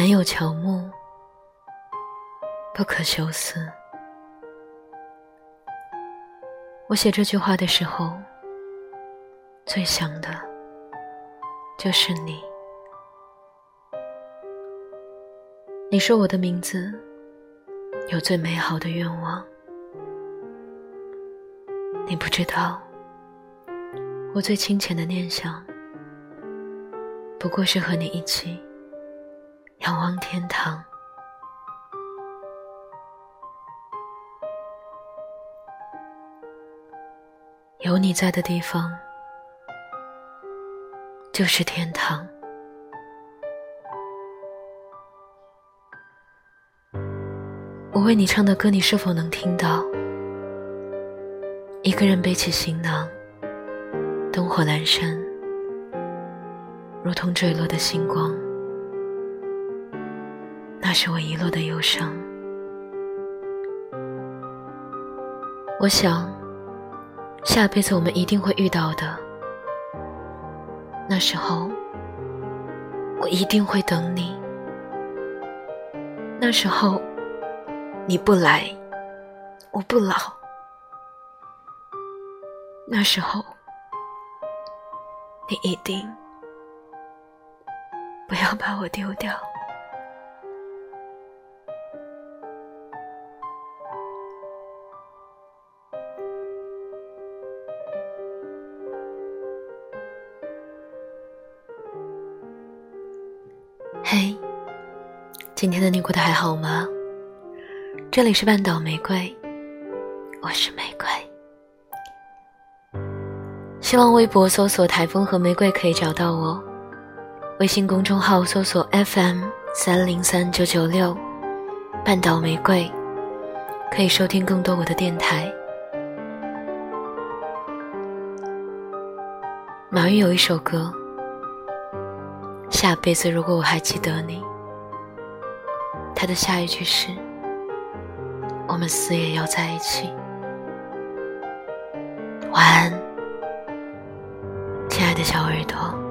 南有乔木，不可休思。我写这句话的时候，最想的就是你。你说我的名字有最美好的愿望，你不知道，我最清浅的念想，不过是和你一起仰望天堂。有你在的地方，就是天堂。我为你唱的歌，你是否能听到？一个人背起行囊，灯火阑珊，如同坠落的星光。那是我遗落的忧伤。我想，下辈子我们一定会遇到的。那时候，我一定会等你。那时候。你不来，我不老。那时候，你一定不要把我丢掉。嘿，今天的你过得还好吗？这里是半岛玫瑰，我是玫瑰。希望微博搜索“台风和玫瑰”可以找到我，微信公众号搜索 FM 三零三九九六，半岛玫瑰，可以收听更多我的电台。马云有一首歌，《下辈子如果我还记得你》，他的下一句是。我们死也要在一起。晚安，亲爱的小耳朵。